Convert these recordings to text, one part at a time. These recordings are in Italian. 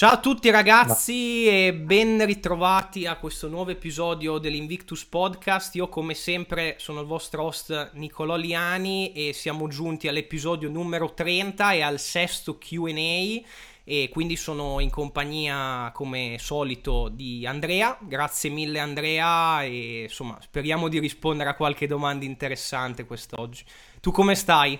Ciao a tutti ragazzi no. e ben ritrovati a questo nuovo episodio dell'Invictus Podcast. Io come sempre sono il vostro host Nicolò Liani e siamo giunti all'episodio numero 30 e al sesto QA e quindi sono in compagnia come solito di Andrea. Grazie mille Andrea e insomma speriamo di rispondere a qualche domanda interessante quest'oggi. Tu come stai?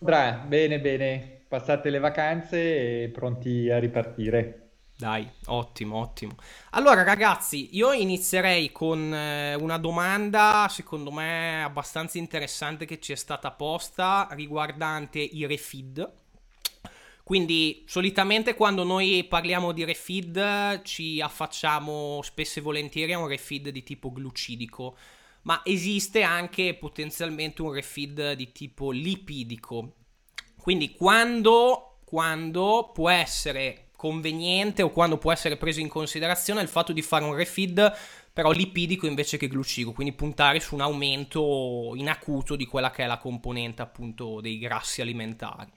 Andrea, bene bene, passate le vacanze e pronti a ripartire. Dai, ottimo, ottimo. Allora, ragazzi, io inizierei con eh, una domanda, secondo me abbastanza interessante, che ci è stata posta riguardante i refeed. Quindi, solitamente quando noi parliamo di refeed ci affacciamo spesso e volentieri a un refeed di tipo glucidico, ma esiste anche potenzialmente un refeed di tipo lipidico. Quindi quando, quando può essere conveniente o quando può essere preso in considerazione il fatto di fare un refeed però lipidico invece che glucidico, quindi puntare su un aumento in acuto di quella che è la componente appunto dei grassi alimentari.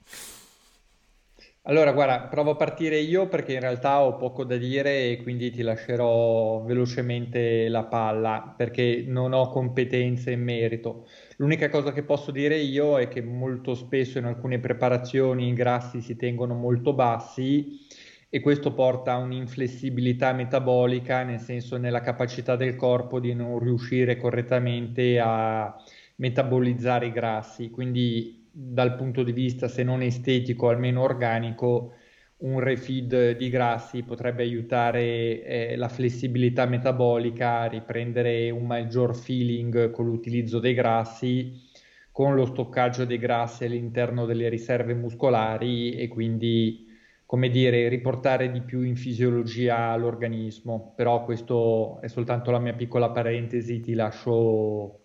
Allora, guarda, provo a partire io perché in realtà ho poco da dire e quindi ti lascerò velocemente la palla perché non ho competenze in merito. L'unica cosa che posso dire io è che molto spesso in alcune preparazioni i grassi si tengono molto bassi e questo porta a un'inflessibilità metabolica, nel senso nella capacità del corpo di non riuscire correttamente a metabolizzare i grassi. Quindi dal punto di vista, se non estetico, almeno organico, un refeed di grassi potrebbe aiutare eh, la flessibilità metabolica riprendere un maggior feeling con l'utilizzo dei grassi, con lo stoccaggio dei grassi all'interno delle riserve muscolari e quindi, come dire, riportare di più in fisiologia l'organismo. Però questo è soltanto la mia piccola parentesi, ti lascio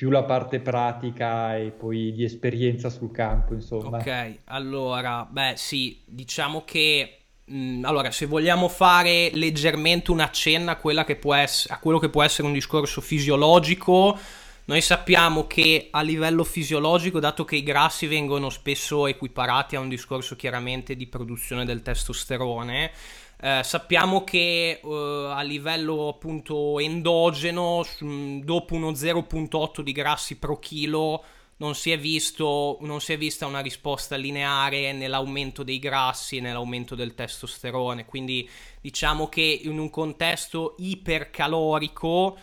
più la parte pratica e poi di esperienza sul campo, insomma. Ok, allora, beh sì, diciamo che mm, allora, se vogliamo fare leggermente una cenna a, ess- a quello che può essere un discorso fisiologico, noi sappiamo che a livello fisiologico, dato che i grassi vengono spesso equiparati a un discorso chiaramente di produzione del testosterone, eh, sappiamo che uh, a livello appunto endogeno, dopo uno 0.8 di grassi pro chilo, non non si è vista una risposta lineare nell'aumento dei grassi e nell'aumento del testosterone. Quindi diciamo che in un contesto ipercalorico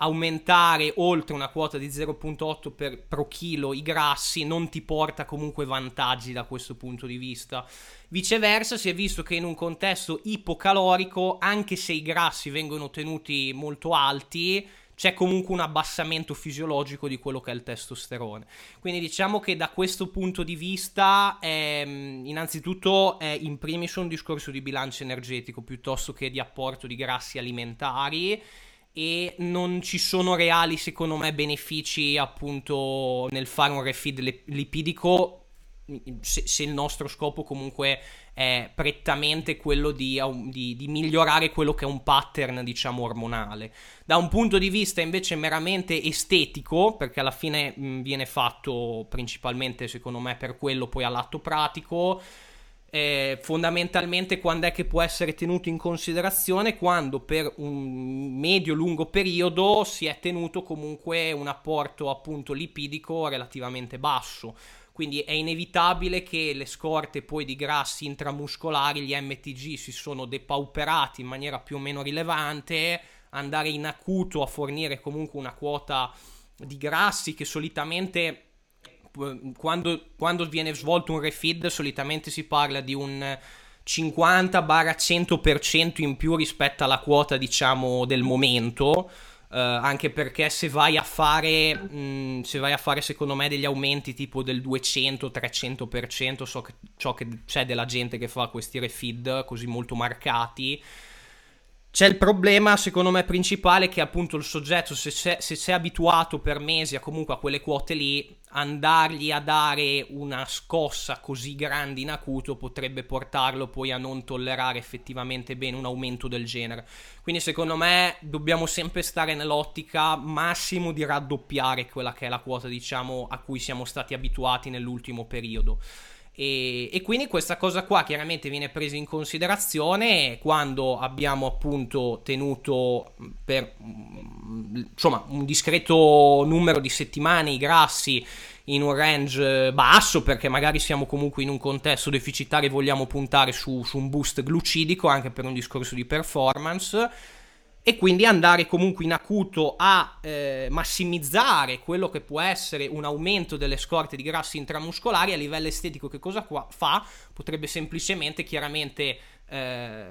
aumentare oltre una quota di 0.8 per pro chilo i grassi non ti porta comunque vantaggi da questo punto di vista. Viceversa, si è visto che in un contesto ipocalorico, anche se i grassi vengono tenuti molto alti, c'è comunque un abbassamento fisiologico di quello che è il testosterone. Quindi diciamo che da questo punto di vista, ehm, innanzitutto è in primis un discorso di bilancio energetico piuttosto che di apporto di grassi alimentari e non ci sono reali, secondo me, benefici appunto nel fare un refeed lipidico se, se, il nostro scopo comunque è prettamente quello di, di, di, migliorare quello che è un pattern, diciamo, ormonale. Da un punto di vista invece meramente estetico, perché alla fine mh, viene fatto principalmente, secondo me, per quello poi all'atto pratico, eh, fondamentalmente quando è che può essere tenuto in considerazione quando per un medio-lungo periodo si è tenuto comunque un apporto appunto lipidico relativamente basso. Quindi è inevitabile che le scorte poi di grassi intramuscolari, gli MTG, si sono depauperati in maniera più o meno rilevante, andare in acuto a fornire comunque una quota di grassi che solitamente quando, quando viene svolto un refeed solitamente si parla di un 50-100% in più rispetto alla quota diciamo del momento. Uh, anche perché se vai a fare mh, se vai a fare secondo me degli aumenti tipo del 200-300% so che, so che c'è della gente che fa questi refeed così molto marcati c'è il problema, secondo me, principale che appunto il soggetto, se si è abituato per mesi a comunque a quelle quote lì, andargli a dare una scossa così grande in acuto potrebbe portarlo poi a non tollerare effettivamente bene un aumento del genere. Quindi secondo me dobbiamo sempre stare nell'ottica massimo di raddoppiare quella che è la quota, diciamo, a cui siamo stati abituati nell'ultimo periodo. E, e, quindi questa cosa qua chiaramente viene presa in considerazione quando abbiamo appunto tenuto per insomma un discreto numero di settimane i grassi in un range basso perché magari siamo comunque in un contesto deficitario e vogliamo puntare su, su un boost glucidico anche per un discorso di performance e quindi andare comunque in acuto a eh, massimizzare quello che può essere un aumento delle scorte di grassi intramuscolari a livello estetico che cosa qua fa? Potrebbe semplicemente chiaramente eh,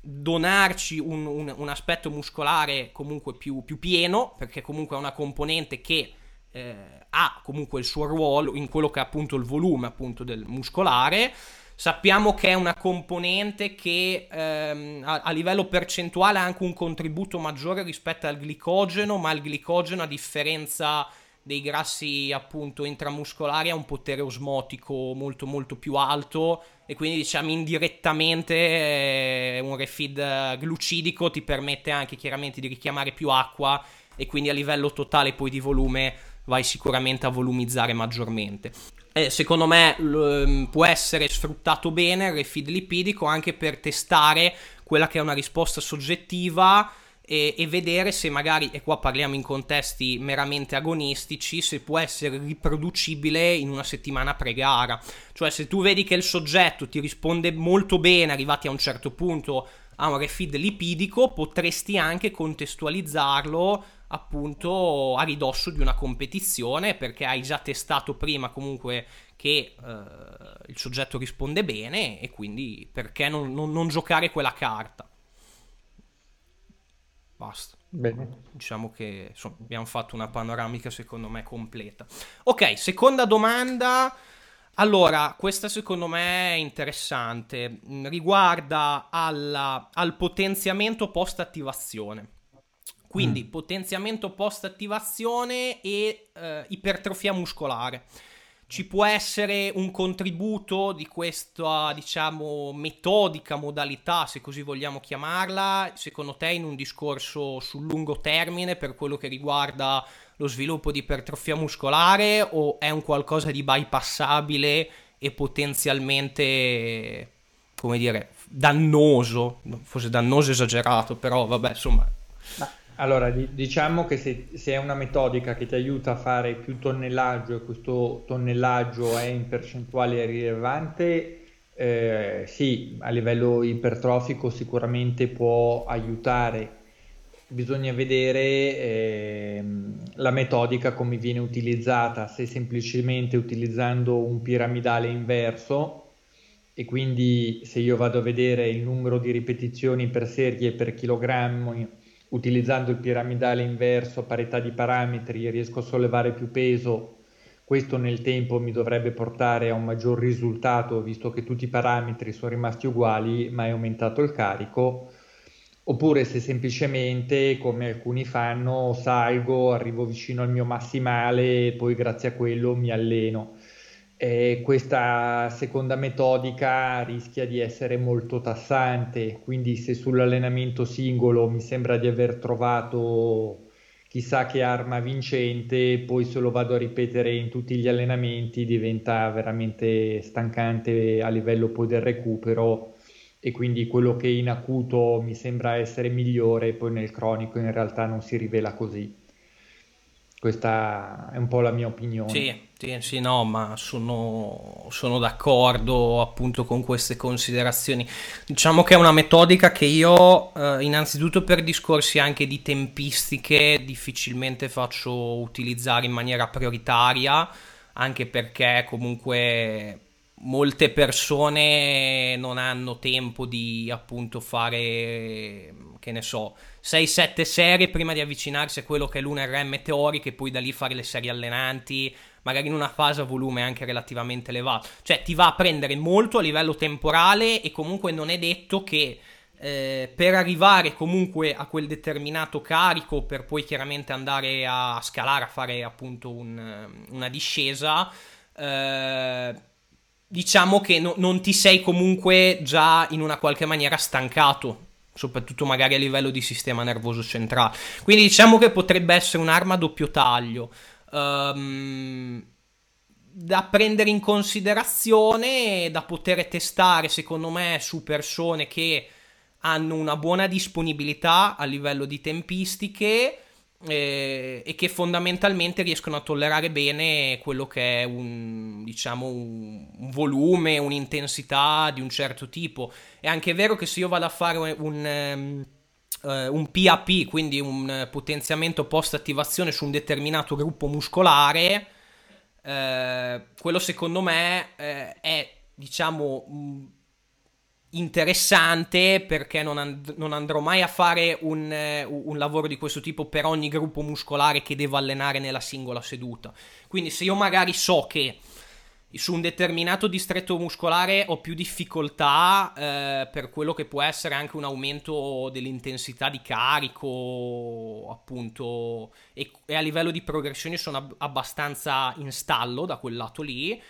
donarci un, un, un, aspetto muscolare comunque più, più, pieno perché comunque è una componente che eh, ha comunque il suo ruolo in quello che è appunto il volume appunto del muscolare Sappiamo che è una componente che ehm, a, a, livello percentuale ha anche un contributo maggiore rispetto al glicogeno, ma il glicogeno a differenza dei grassi appunto intramuscolari ha un potere osmotico molto molto più alto e quindi diciamo indirettamente eh, un refeed glucidico ti permette anche chiaramente di richiamare più acqua e quindi a livello totale poi di volume vai sicuramente a volumizzare maggiormente eh, secondo me l- può essere sfruttato bene il refeed lipidico anche per testare quella che è una risposta soggettiva e, e, vedere se magari, e qua parliamo in contesti meramente agonistici, se può essere riproducibile in una settimana pre-gara. Cioè se tu vedi che il soggetto ti risponde molto bene, arrivati a un certo punto a un refeed lipidico, potresti anche contestualizzarlo appunto a ridosso di una competizione perché hai già testato prima comunque che eh, il soggetto risponde bene e quindi perché non, non, non giocare quella carta basta Bene. Diciamo che insomma, abbiamo fatto una panoramica secondo me completa. Ok, seconda domanda. Allora, questa secondo me è interessante. Riguarda alla, al potenziamento post attivazione. Quindi mm. potenziamento post attivazione e eh, ipertrofia muscolare. Ci può essere un contributo di questa, diciamo, metodica modalità, se così vogliamo chiamarla, secondo te in un discorso sul lungo termine per quello che riguarda lo sviluppo di ipertrofia muscolare o è un qualcosa di bypassabile e potenzialmente, come dire, dannoso? Forse dannoso esagerato, però vabbè, insomma... Ma allora, diciamo che se, se, è una metodica che ti aiuta a fare più tonnellaggio e questo tonnellaggio è in percentuale rilevante, eh, sì, a livello ipertrofico sicuramente può aiutare. Bisogna vedere eh, la metodica come viene utilizzata, se semplicemente utilizzando un piramidale inverso. E quindi se io vado a vedere il numero di ripetizioni per serie per chilogrammo utilizzando il piramidale inverso a parità di parametri riesco a sollevare più peso, questo nel tempo mi dovrebbe portare a un maggior risultato visto che tutti i parametri sono rimasti uguali ma è aumentato il carico, oppure se semplicemente come alcuni fanno salgo, arrivo vicino al mio massimale e poi grazie a quello mi alleno. Eh, questa seconda metodica rischia di essere molto tassante, quindi se sull'allenamento singolo mi sembra di aver trovato chissà che arma vincente, poi se lo vado a ripetere in tutti gli allenamenti diventa veramente stancante a livello poi del recupero e quindi quello che in acuto mi sembra essere migliore poi nel cronico in realtà non si rivela così. Questa è un po' la mia opinione. Sì, sì, sì no, ma sono, sono, d'accordo appunto con queste considerazioni. Diciamo che è una metodica che io, eh, innanzitutto per discorsi anche di tempistiche, difficilmente faccio utilizzare in maniera prioritaria, anche perché comunque molte persone non hanno tempo di appunto fare, che ne so, 6-7 serie prima di avvicinarsi a quello che è l'UNRM teorico e poi da lì fare le serie allenanti, magari in una fase a volume anche relativamente elevato. Cioè ti va a prendere molto a livello temporale e comunque non è detto che eh, per arrivare comunque a quel determinato carico, per poi chiaramente andare a scalare, a fare appunto un, una discesa, eh, diciamo che no, non ti sei comunque già in una qualche maniera stancato soprattutto magari a livello di sistema nervoso centrale. Quindi diciamo che potrebbe essere un'arma a doppio taglio. Um, da prendere in considerazione, da poter testare, secondo me, su persone che hanno una buona disponibilità a livello di tempistiche eh, e che fondamentalmente riescono a tollerare bene quello che è un, diciamo, un, volume, un'intensità di un certo tipo. È anche vero che se io vado a fare un, un, um, uh, un PAP, quindi un potenziamento post-attivazione su un determinato gruppo muscolare, uh, quello secondo me uh, è, diciamo interessante perché non, and- non, andrò mai a fare un, uh, un, lavoro di questo tipo per ogni gruppo muscolare che devo allenare nella singola seduta. Quindi se io magari so che su un determinato distretto muscolare ho più difficoltà eh, per quello che può essere anche un aumento dell'intensità di carico, appunto, e, e a livello di progressione sono ab- abbastanza in stallo da quel lato lì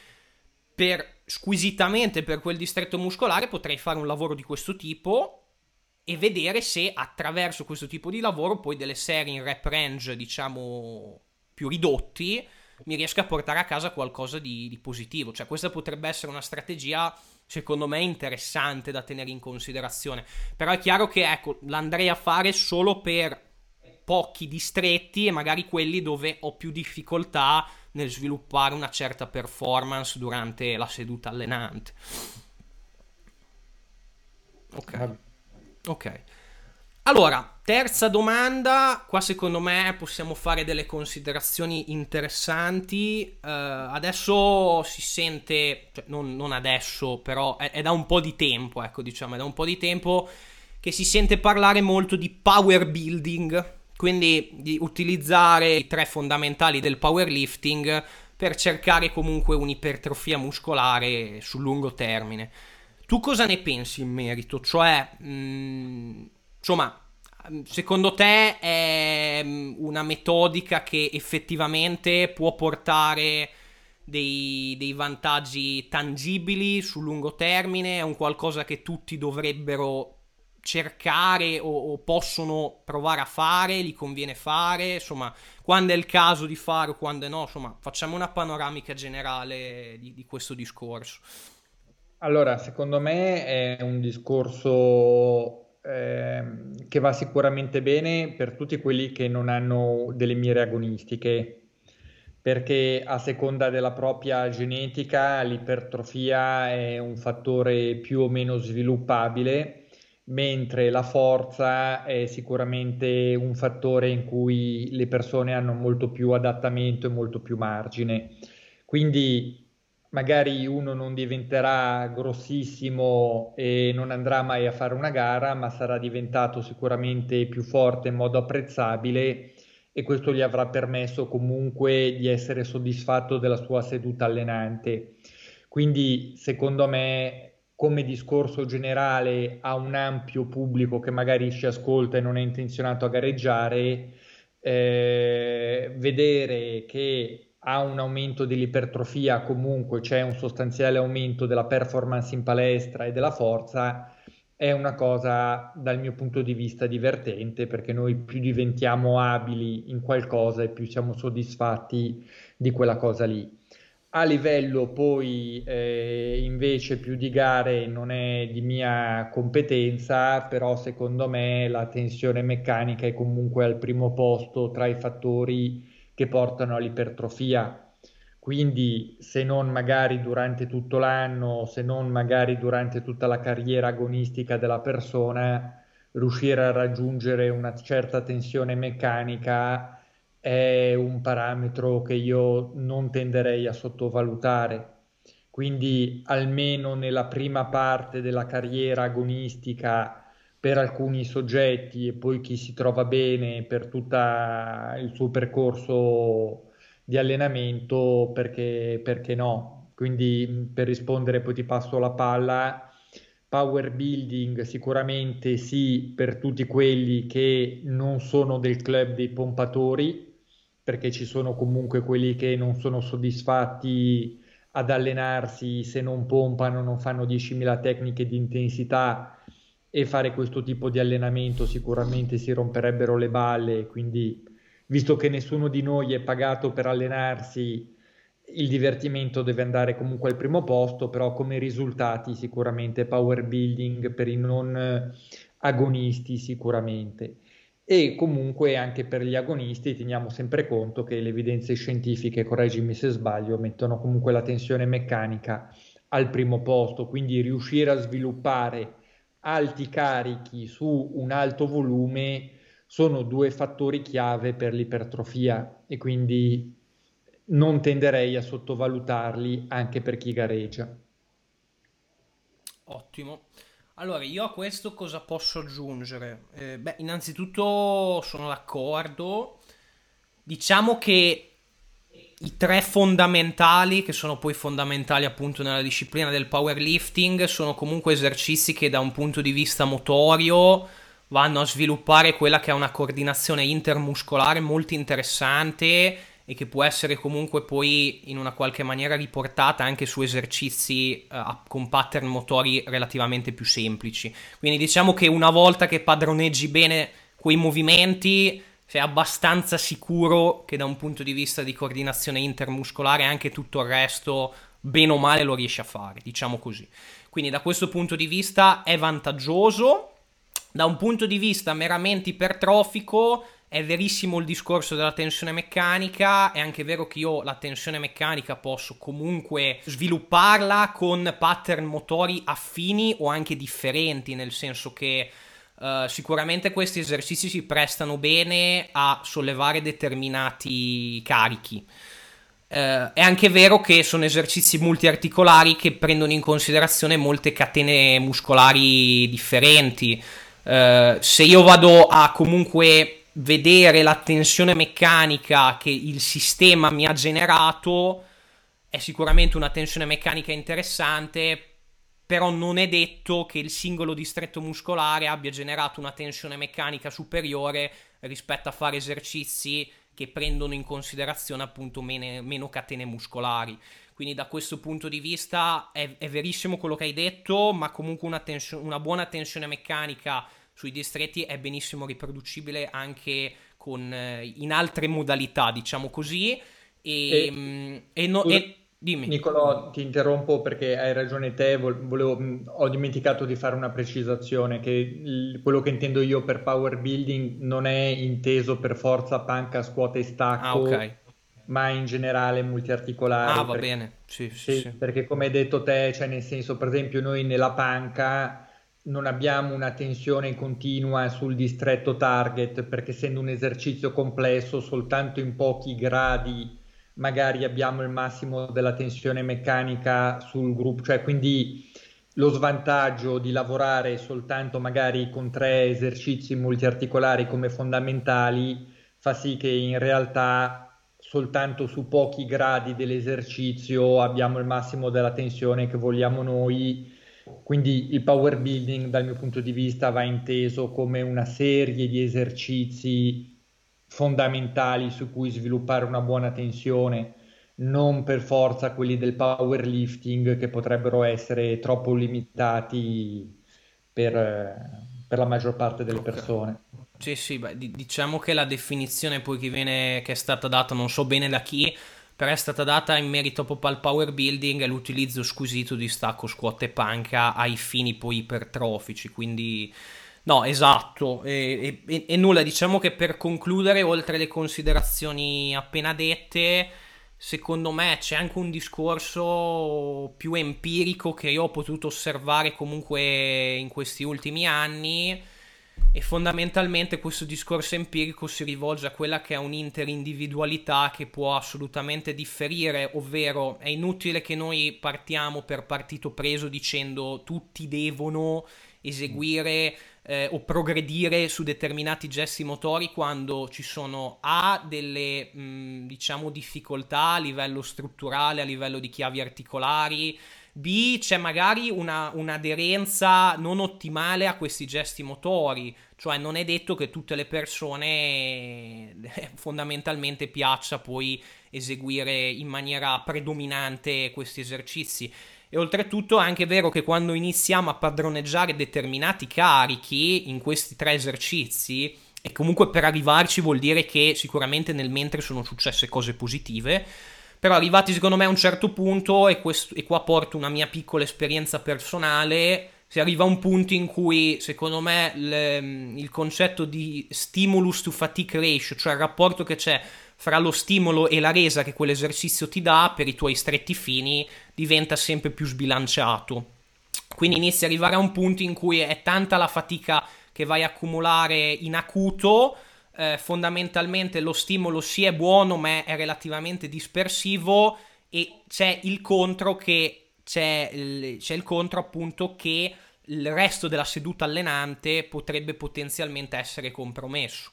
per squisitamente per quel distretto muscolare potrei fare un lavoro di questo tipo e vedere se attraverso questo tipo di lavoro poi delle serie in rep range diciamo più ridotti mi riesco a portare a casa qualcosa di, di positivo. Cioè questa potrebbe essere una strategia secondo me interessante da tenere in considerazione. Però è chiaro che ecco l'andrei a fare solo per pochi distretti e magari quelli dove ho più difficoltà nel sviluppare una certa performance durante la seduta allenante. Ok. Ok. Allora, terza domanda, qua secondo me possiamo fare delle considerazioni interessanti. Uh, adesso si sente, cioè non, non adesso, però è, è, da un po' di tempo, ecco diciamo, è da un po' di tempo che si sente parlare molto di power building quindi di utilizzare i tre fondamentali del powerlifting per cercare comunque un'ipertrofia muscolare sul lungo termine. Tu cosa ne pensi in merito? Cioè, mh, mm, insomma, secondo te è mm, una metodica che effettivamente può portare dei, dei, vantaggi tangibili sul lungo termine? È un qualcosa che tutti dovrebbero cercare o, o, possono provare a fare, gli conviene fare, insomma, quando è il caso di fare o quando no, insomma, facciamo una panoramica generale di, di questo discorso. Allora, secondo me è un discorso eh, che va sicuramente bene per tutti quelli che non hanno delle mire agonistiche, perché a seconda della propria genetica l'ipertrofia è un fattore più o meno sviluppabile mentre la forza è sicuramente un fattore in cui le persone hanno molto più adattamento e molto più margine. Quindi magari uno non diventerà grossissimo e non andrà mai a fare una gara, ma sarà diventato sicuramente più forte in modo apprezzabile e questo gli avrà permesso comunque di essere soddisfatto della sua seduta allenante. Quindi secondo me come discorso generale a un ampio pubblico che magari ci ascolta e non è intenzionato a gareggiare, eh, vedere che ha un aumento dell'ipertrofia, comunque c'è un sostanziale aumento della performance in palestra e della forza, è una cosa dal mio punto di vista divertente perché noi più diventiamo abili in qualcosa e più siamo soddisfatti di quella cosa lì. A livello poi eh, invece più di gare non è di mia competenza, però secondo me la tensione meccanica è comunque al primo posto tra i fattori che portano all'ipertrofia. Quindi se non magari durante tutto l'anno, se non magari durante tutta la carriera agonistica della persona, riuscire a raggiungere una certa tensione meccanica è un parametro che io non tenderei a sottovalutare. Quindi almeno nella prima parte della carriera agonistica per alcuni soggetti e poi chi si trova bene per tutto il suo percorso di allenamento, perché, perché no? Quindi per rispondere poi ti passo la palla. Power building sicuramente sì per tutti quelli che non sono del club dei pompatori, perché ci sono comunque quelli che non sono soddisfatti ad allenarsi se non pompano, non fanno 10.000 tecniche di intensità e fare questo tipo di allenamento sicuramente si romperebbero le balle, quindi visto che nessuno di noi è pagato per allenarsi il divertimento deve andare comunque al primo posto, però come risultati sicuramente power building per i non agonisti sicuramente. E comunque anche per gli agonisti teniamo sempre conto che le evidenze scientifiche, correggimi se sbaglio, mettono comunque la tensione meccanica al primo posto, quindi riuscire a sviluppare alti carichi su un alto volume sono due fattori chiave per l'ipertrofia e quindi non tenderei a sottovalutarli anche per chi gareggia. Ottimo. Allora, io a questo cosa posso aggiungere? Eh, beh, innanzitutto sono d'accordo. Diciamo che i tre fondamentali, che sono poi fondamentali appunto nella disciplina del powerlifting, sono comunque esercizi che da un punto di vista motorio vanno a sviluppare quella che è una coordinazione intermuscolare molto interessante e che può essere comunque poi in una qualche maniera riportata anche su esercizi uh, con pattern motori relativamente più semplici. Quindi diciamo che una volta che padroneggi bene quei movimenti sei abbastanza sicuro che da un punto di vista di coordinazione intermuscolare anche tutto il resto bene o male lo riesci a fare, diciamo così. Quindi da questo punto di vista è vantaggioso. Da un punto di vista meramente ipertrofico è verissimo il discorso della tensione meccanica, è anche vero che io la tensione meccanica posso comunque svilupparla con pattern motori affini o anche differenti, nel senso che uh, sicuramente questi esercizi si prestano bene a sollevare determinati carichi. Uh, è anche vero che sono esercizi multiarticolari che prendono in considerazione molte catene muscolari differenti. Uh, se io vado a comunque vedere la tensione meccanica che il sistema mi ha generato è sicuramente una tensione meccanica interessante, però non è detto che il singolo distretto muscolare abbia generato una tensione meccanica superiore rispetto a fare esercizi che prendono in considerazione appunto meno, meno catene muscolari. Quindi da questo punto di vista è, è verissimo quello che hai detto, ma comunque una, tensio- una buona tensione meccanica sui distretti è benissimo riproducibile anche con, eh, in altre modalità, diciamo così. E, e, mh, mm, e, no, e dimmi. Nicolò, ti interrompo perché hai ragione te, volevo, mm, ho dimenticato di fare una precisazione, che quello che intendo io per power building non è inteso per forza, panca, scuote e stacco. Ah, ok ma in generale multiarticolare. Ah, va perché, bene, sì, sì, sì, sì, Perché come hai detto te, cioè nel senso, per esempio, noi nella panca non abbiamo una tensione continua sul distretto target perché essendo un esercizio complesso soltanto in pochi gradi magari abbiamo il massimo della tensione meccanica sul gruppo, cioè quindi lo svantaggio di lavorare soltanto magari con tre esercizi multiarticolari come fondamentali fa sì che in realtà soltanto su pochi gradi dell'esercizio abbiamo il massimo della tensione che vogliamo noi quindi il power building dal mio punto di vista va inteso come una serie di esercizi fondamentali su cui sviluppare una buona tensione, non per forza quelli del powerlifting che potrebbero essere troppo limitati per, per la maggior parte delle okay. persone. Sì, sì, beh, diciamo che la definizione poi che, viene, che è stata data, non so bene da chi, però è stata data in merito proprio al power building e l'utilizzo squisito di stacco, scuote e panca ai fini poi ipertrofici, quindi... No, esatto, e, e, e, nulla, diciamo che per concludere, oltre le considerazioni appena dette, secondo me c'è anche un discorso più empirico che io ho potuto osservare comunque in questi ultimi anni e fondamentalmente questo discorso empirico si rivolge a quella che è un'interindividualità che può assolutamente differire, ovvero è inutile che noi partiamo per partito preso dicendo tutti devono eseguire eh, o progredire su determinati gesti motori quando ci sono A delle mh, diciamo difficoltà a livello strutturale, a livello di chiavi articolari, B c'è magari una, un'aderenza non ottimale a questi gesti motori, cioè non è detto che tutte le persone eh, fondamentalmente piaccia poi eseguire in maniera predominante questi esercizi. E oltretutto è anche vero che quando iniziamo a padroneggiare determinati carichi in questi tre esercizi, e comunque per arrivarci vuol dire che sicuramente nel mentre sono successe cose positive, Però arrivati secondo me a un certo punto, e, questo, e qua porto una mia piccola esperienza personale, si arriva a un punto in cui secondo me le, il concetto di stimulus to fatigue ratio, cioè il rapporto che c'è fra lo stimolo e la resa che quell'esercizio ti dà per i tuoi stretti fini, diventa sempre più sbilanciato. Quindi inizi ad arrivare a un punto in cui è tanta la fatica che vai a accumulare in acuto eh, fondamentalmente lo stimolo sì è buono ma è relativamente dispersivo e c'è il contro che c'è il, c'è il contro appunto che il resto della seduta allenante potrebbe potenzialmente essere compromesso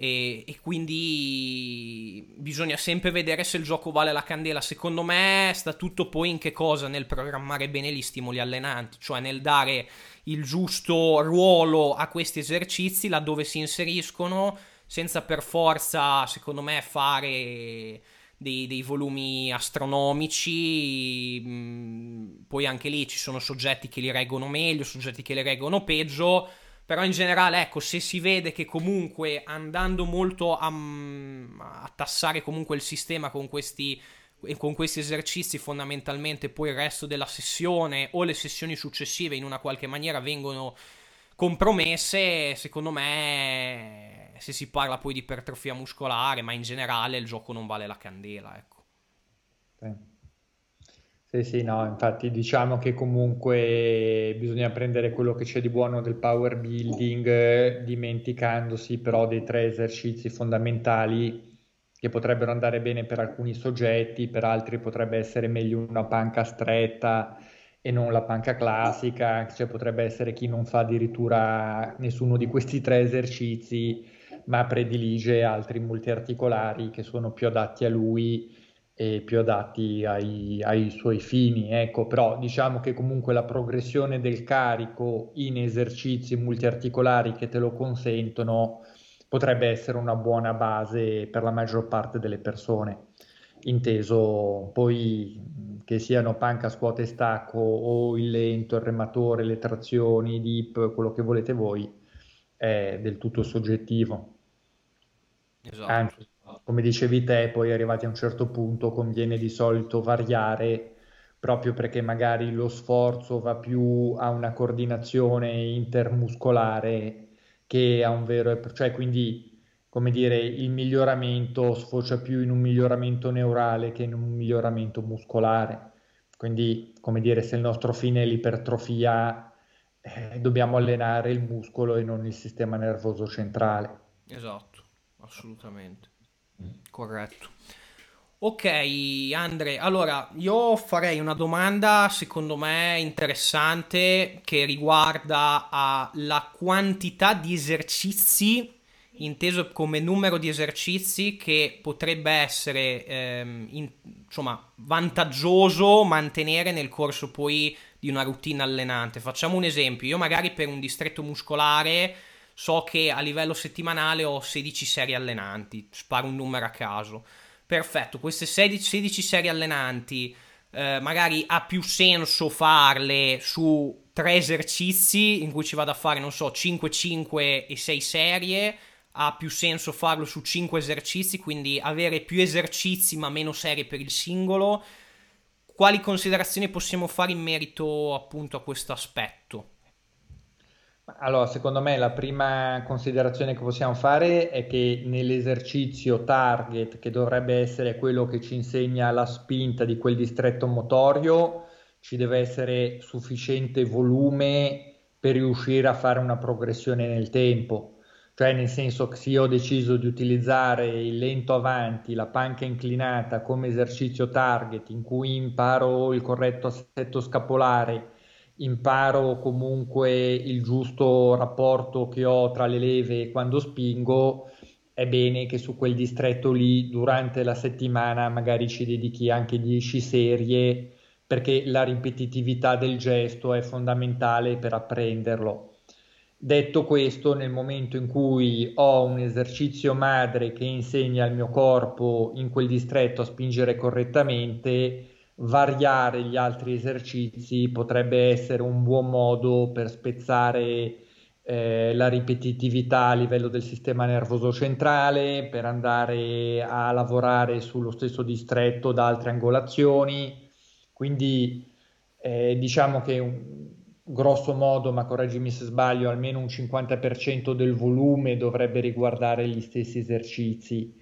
e, e, quindi bisogna sempre vedere se il gioco vale la candela. Secondo me sta tutto poi in che cosa? Nel programmare bene gli stimoli allenanti, cioè nel dare il giusto ruolo a questi esercizi laddove si inseriscono, senza per forza, secondo me, fare dei, dei volumi astronomici. Poi anche lì ci sono soggetti che li reggono meglio, soggetti che li reggono peggio però in generale, ecco, se si vede che comunque andando molto a, a tassare comunque il sistema con questi, con questi esercizi, fondamentalmente poi il resto della sessione o le sessioni successive in una qualche maniera vengono compromesse, secondo me, se si parla poi di ipertrofia muscolare, ma in generale il gioco non vale la candela, ecco. Sì. Sì, sì, no, infatti diciamo che comunque bisogna prendere quello che c'è di buono del power building, eh, dimenticandosi però dei tre esercizi fondamentali che potrebbero andare bene per alcuni soggetti, per altri potrebbe essere meglio una panca stretta e non la panca classica, cioè potrebbe essere chi non fa addirittura nessuno di questi tre esercizi, ma predilige altri multiarticolari che sono più adatti a lui e più adatti ai, ai, suoi fini. Ecco, però diciamo che comunque la progressione del carico in esercizi multiarticolari che te lo consentono potrebbe essere una buona base per la maggior parte delle persone. Inteso poi che siano panca, scuote e stacco o il lento, il rematore, le trazioni, i dip, quello che volete voi, è del tutto soggettivo. Esatto. Anzi, come dicevi te, poi arrivati a un certo punto conviene di solito variare proprio perché magari lo sforzo va più a una coordinazione intermuscolare che a un vero e cioè quindi come dire il miglioramento sfocia più in un miglioramento neurale che in un miglioramento muscolare. Quindi come dire se il nostro fine è l'ipertrofia eh, dobbiamo allenare il muscolo e non il sistema nervoso centrale. Esatto assolutamente. Corretto. Ok, Andre, allora io farei una domanda secondo me interessante che riguarda la quantità di esercizi, inteso come numero di esercizi che potrebbe essere ehm, in, insomma, vantaggioso mantenere nel corso poi di una routine allenante. Facciamo un esempio, io magari per un distretto muscolare so che a livello settimanale ho 16 serie allenanti, sparo un numero a caso. Perfetto, queste 16, 16 serie allenanti eh, magari ha più senso farle su tre esercizi in cui ci vado a fare, non so, 5, 5 e 6 serie. Ha più senso farlo su 5 esercizi, quindi avere più esercizi ma meno serie per il singolo. Quali considerazioni possiamo fare in merito appunto a questo aspetto? Allora, secondo me la prima considerazione che possiamo fare è che nell'esercizio target, che dovrebbe essere quello che ci insegna la spinta di quel distretto motorio, ci deve essere sufficiente volume per riuscire a fare una progressione nel tempo. Cioè, nel senso che se io ho deciso di utilizzare il lento avanti, la panca inclinata come esercizio target, in cui imparo il corretto assetto scapolare imparo comunque il giusto rapporto che ho tra le leve quando spingo, è bene che su quel distretto lì durante la settimana magari ci dedichi anche 10 serie perché la ripetitività del gesto è fondamentale per apprenderlo. Detto questo, nel momento in cui ho un esercizio madre che insegna al mio corpo in quel distretto a spingere correttamente, variare gli altri esercizi potrebbe essere un buon modo per spezzare eh, la ripetitività a livello del sistema nervoso centrale, per andare a lavorare sullo stesso distretto da altre angolazioni. Quindi eh, diciamo che un, grosso modo, ma correggimi se sbaglio, almeno un 50% del volume dovrebbe riguardare gli stessi esercizi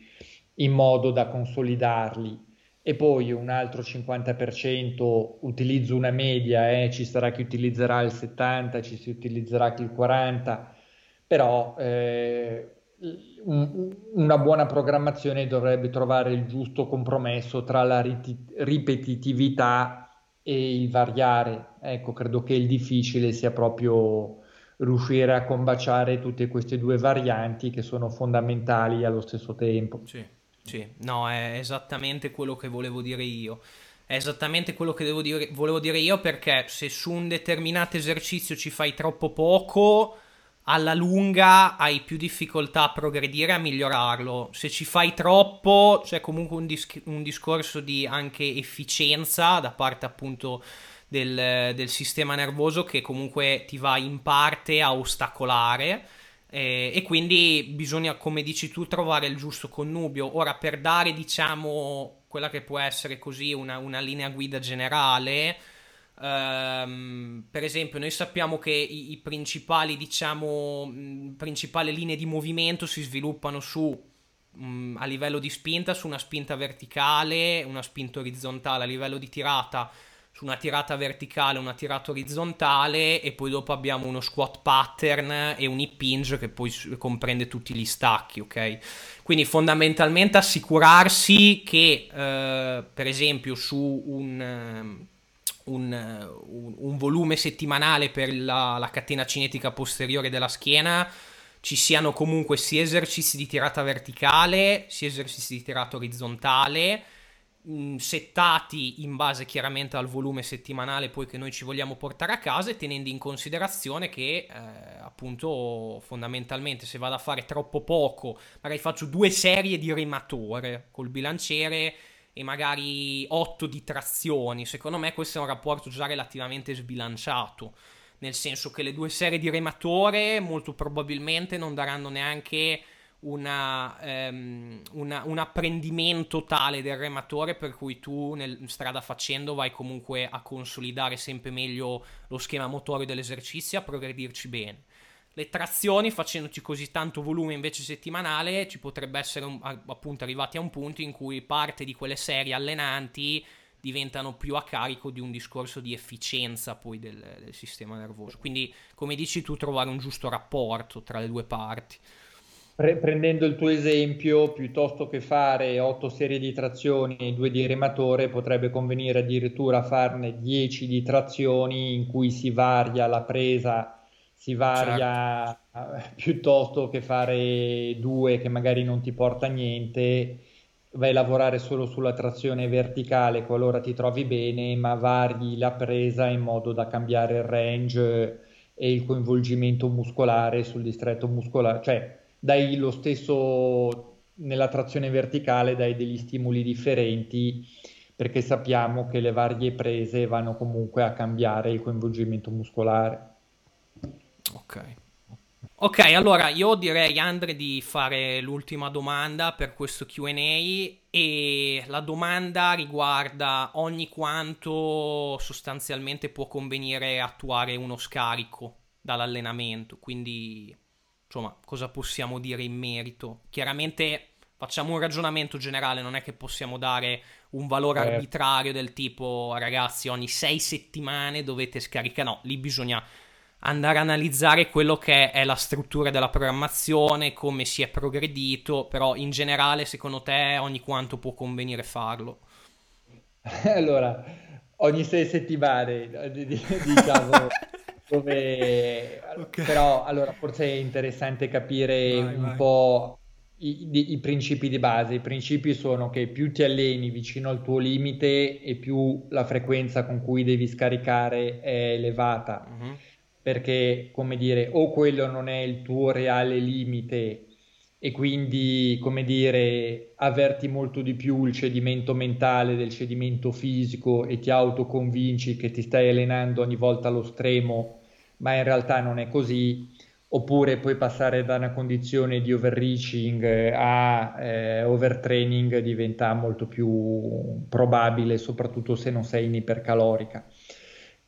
in modo da consolidarli e poi un altro 50% utilizzo una media, eh, ci sarà chi utilizzerà il 70, ci si utilizzerà chi il 40, però eh, un, una buona programmazione dovrebbe trovare il giusto compromesso tra la rit- ripetitività e il variare. Ecco, credo che il difficile sia proprio riuscire a combaciare tutte queste due varianti che sono fondamentali allo stesso tempo. Sì. Sì, no, è esattamente quello che volevo dire io. È esattamente quello che dire, volevo dire io perché se su un determinato esercizio ci fai troppo poco, alla lunga hai più difficoltà a progredire, a migliorarlo. Se ci fai troppo, c'è comunque un, dis- un discorso di anche efficienza da parte appunto del, del sistema nervoso che comunque ti va in parte a ostacolare eh, e quindi bisogna, come dici tu, trovare il giusto connubio. Ora, per dare, diciamo, quella che può essere così una, una linea guida generale, ehm, per esempio, noi sappiamo che i, i principali, diciamo, principali linee di movimento si sviluppano su a livello di spinta su una spinta verticale, una spinta orizzontale, a livello di tirata su una tirata verticale, una tirata orizzontale e poi dopo abbiamo uno squat pattern e un hip hinge che poi comprende tutti gli stacchi, ok? Quindi fondamentalmente assicurarsi che eh, per esempio su un, ehm, un, un, un volume settimanale per la, la catena cinetica posteriore della schiena ci siano comunque sia esercizi di tirata verticale sia esercizi di tirata orizzontale Mm, settati in base chiaramente al volume settimanale poi che noi ci vogliamo portare a casa e tenendo in considerazione che eh, appunto fondamentalmente se vado a fare troppo poco magari faccio due serie di rematore col bilanciere e magari otto di trazioni secondo me questo è un rapporto già relativamente sbilanciato. Nel senso che le due serie di rematore molto probabilmente non daranno neanche una, um, una, un apprendimento tale del rematore per cui tu nel strada facendo vai comunque a consolidare sempre meglio lo schema motorio dell'esercizio a progredirci bene. Le trazioni, facendoti così tanto volume invece settimanale, ci potrebbe essere un, appunto arrivati a un punto in cui parte di quelle serie allenanti diventano più a carico di un discorso di efficienza poi del, del sistema nervoso. Quindi, come dici tu, trovare un giusto rapporto tra le due parti. Pre- prendendo il tuo esempio, piuttosto che fare 8 serie di trazioni e 2 di rematore, potrebbe convenire addirittura farne 10 di trazioni in cui si varia la presa, si varia certo. piuttosto che fare due che magari non ti porta a niente, vai a lavorare solo sulla trazione verticale qualora ti trovi bene, ma vari la presa in modo da cambiare il range e il coinvolgimento muscolare sul distretto muscolare, cioè dai lo stesso nella trazione verticale, dai degli stimoli differenti perché sappiamo che le varie prese vanno comunque a cambiare il coinvolgimento muscolare. Ok. Ok, allora io direi Andre di fare l'ultima domanda per questo QA e la domanda riguarda ogni quanto sostanzialmente può convenire attuare uno scarico dall'allenamento, quindi insomma, cosa possiamo dire in merito? Chiaramente facciamo un ragionamento generale, non è che possiamo dare un valore eh. arbitrario del tipo ragazzi ogni sei settimane dovete scaricare, no, lì bisogna andare a analizzare quello che è la struttura della programmazione, come si è progredito, però in generale secondo te ogni quanto può convenire farlo? Allora, ogni sei settimane, diciamo... dove okay. però allora forse è interessante capire vai, un vai. po' i, i, i, principi di base. I principi sono che più ti alleni vicino al tuo limite e più la frequenza con cui devi scaricare è elevata. Uh-huh. Perché, come dire, o quello non è il tuo reale limite e quindi, come dire, avverti molto di più il cedimento mentale del cedimento fisico e ti autoconvinci che ti stai allenando ogni volta allo stremo, ma in realtà non è così, oppure poi passare da una condizione di overreaching a eh, overtraining diventa molto più probabile, soprattutto se non sei in ipercalorica.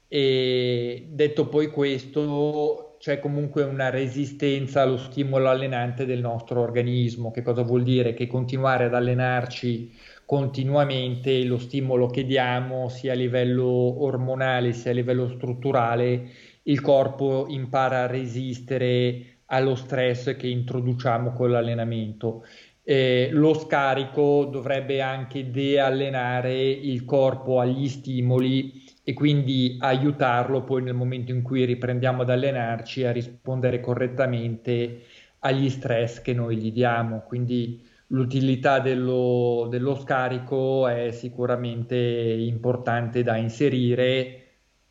E detto poi questo, c'è comunque una resistenza allo stimolo allenante del nostro organismo. Che cosa vuol dire? Che continuare ad allenarci continuamente, lo stimolo che diamo, sia a livello ormonale sia a livello strutturale, il corpo impara a resistere allo stress che introduciamo con l'allenamento. Eh, lo scarico dovrebbe anche deallenare il corpo agli stimoli e quindi aiutarlo poi nel momento in cui riprendiamo ad allenarci a rispondere correttamente agli stress che noi gli diamo. Quindi l'utilità dello, dello scarico è sicuramente importante da inserire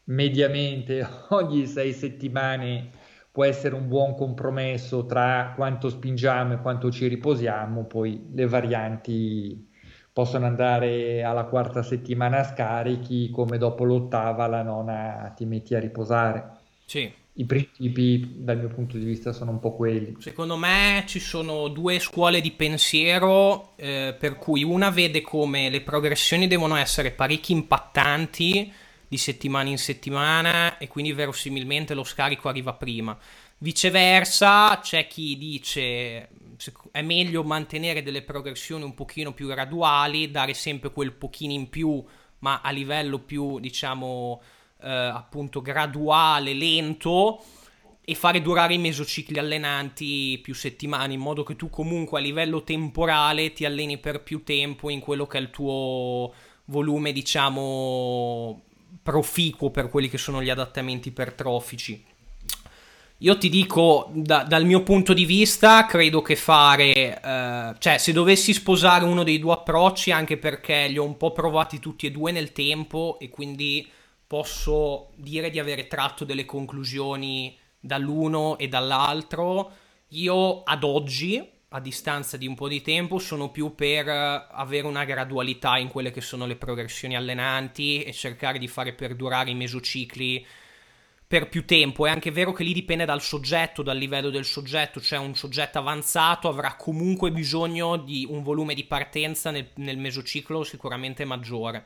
mediamente ogni sei settimane può essere un buon compromesso tra quanto spingiamo e quanto ci riposiamo, poi le varianti possono andare alla quarta settimana a scarichi, come dopo l'ottava, la nona ti metti a riposare. Sì. I principi, dal mio punto di vista, sono un po' quelli. Secondo me ci sono due scuole di pensiero, eh, per cui una vede come le progressioni devono essere parecchio impattanti di settimana in settimana e quindi verosimilmente lo scarico arriva prima. Viceversa, c'è chi dice è meglio mantenere delle progressioni un pochino più graduali, dare sempre quel pochino in più, ma a livello più, diciamo, eh, appunto graduale, lento e fare durare i mesocicli allenanti più settimane in modo che tu comunque a livello temporale ti alleni per più tempo in quello che è il tuo volume diciamo proficuo per quelli che sono gli adattamenti ipertrofici. Io ti dico, da, dal mio punto di vista, credo che fare, eh, cioè se dovessi sposare uno dei due approcci, anche perché li ho un po' provati tutti e due nel tempo e quindi posso dire di avere tratto delle conclusioni dall'uno e dall'altro, io ad oggi, a distanza di un po' di tempo sono più per avere una gradualità in quelle che sono le progressioni allenanti e cercare di fare perdurare i mesocicli per più tempo. È anche vero che lì dipende dal soggetto, dal livello del soggetto, cioè un soggetto avanzato avrà comunque bisogno di un volume di partenza nel, nel mesociclo sicuramente maggiore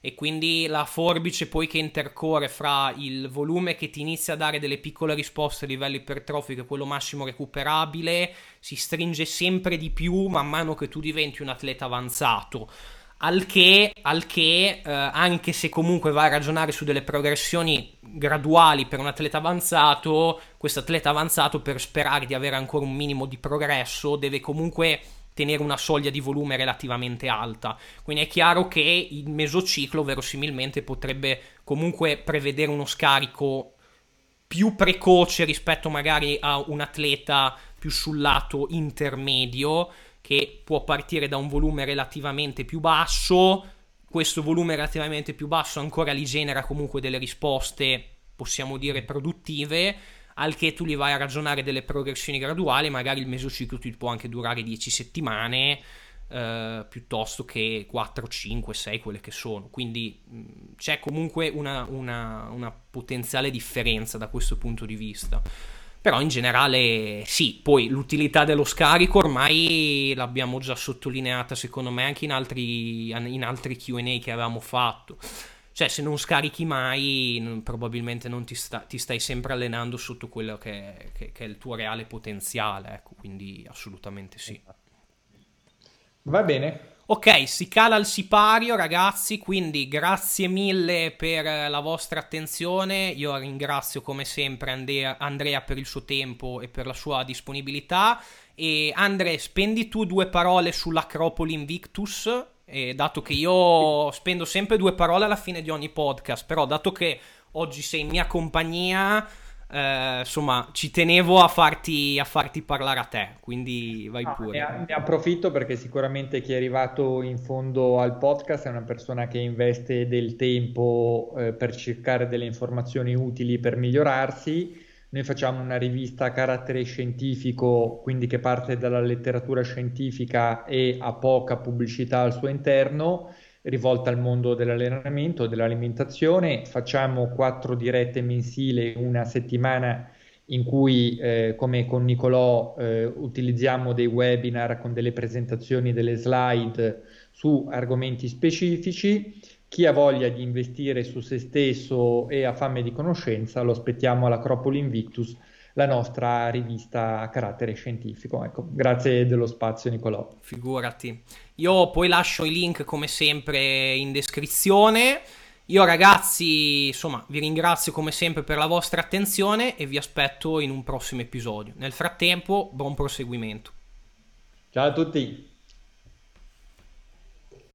e quindi la forbice poi che intercorre fra il volume che ti inizia a dare delle piccole risposte a livello ipertrofico e quello massimo recuperabile si stringe sempre di più man mano che tu diventi un atleta avanzato. Al che, al che eh, anche se comunque vai a ragionare su delle progressioni graduali per un atleta avanzato, questo atleta avanzato per sperare di avere ancora un minimo di progresso deve comunque tenere una soglia di volume relativamente alta. Quindi è chiaro che il mesociclo verosimilmente potrebbe comunque prevedere uno scarico più precoce rispetto magari a un atleta più sul lato intermedio che può partire da un volume relativamente più basso. Questo volume relativamente più basso ancora gli genera comunque delle risposte, possiamo dire, produttive al che tu li vai a ragionare delle progressioni graduali, magari il mesociclo ti può anche durare 10 settimane eh, piuttosto che 4, 5, 6, quelle che sono. Quindi mh, c'è comunque una, una, una potenziale differenza da questo punto di vista. Però in generale sì, poi l'utilità dello scarico ormai l'abbiamo già sottolineata secondo me anche in altri, in altri QA che avevamo fatto. Cioè, se non scarichi mai, probabilmente non ti, sta, ti, stai sempre allenando sotto quello che che, che è, il tuo reale potenziale. Ecco, quindi assolutamente sì. Va bene. Ok, si cala il sipario, ragazzi. Quindi grazie mille per la vostra attenzione. Io ringrazio come sempre Andrea, Andrea per il suo tempo e per la sua disponibilità. E Andre, spendi tu due parole sull'Acropoli Invictus e dato che io spendo sempre due parole alla fine di ogni podcast, però dato che oggi sei in mia compagnia, eh, insomma, ci tenevo a farti, a farti, parlare a te, quindi vai pure. Ne, ne, approfitto perché sicuramente chi è arrivato in fondo al podcast è una persona che investe del tempo eh, per cercare delle informazioni utili per migliorarsi noi facciamo una rivista a carattere scientifico, quindi che parte dalla letteratura scientifica e ha poca pubblicità al suo interno, rivolta al mondo dell'allenamento, dell'alimentazione. Facciamo quattro dirette mensili, una settimana in cui, eh, come con Nicolò, eh, utilizziamo dei webinar con delle presentazioni, delle slide su argomenti specifici. Chi ha voglia di investire su se stesso e ha fame di conoscenza, lo aspettiamo all'Acropoli Invictus, la nostra rivista a carattere scientifico. Ecco, grazie dello spazio Nicolò. Figurati. Io poi lascio i link come sempre in descrizione. Io ragazzi, insomma, vi ringrazio come sempre per la vostra attenzione e vi aspetto in un prossimo episodio. Nel frattempo, buon proseguimento. Ciao a tutti.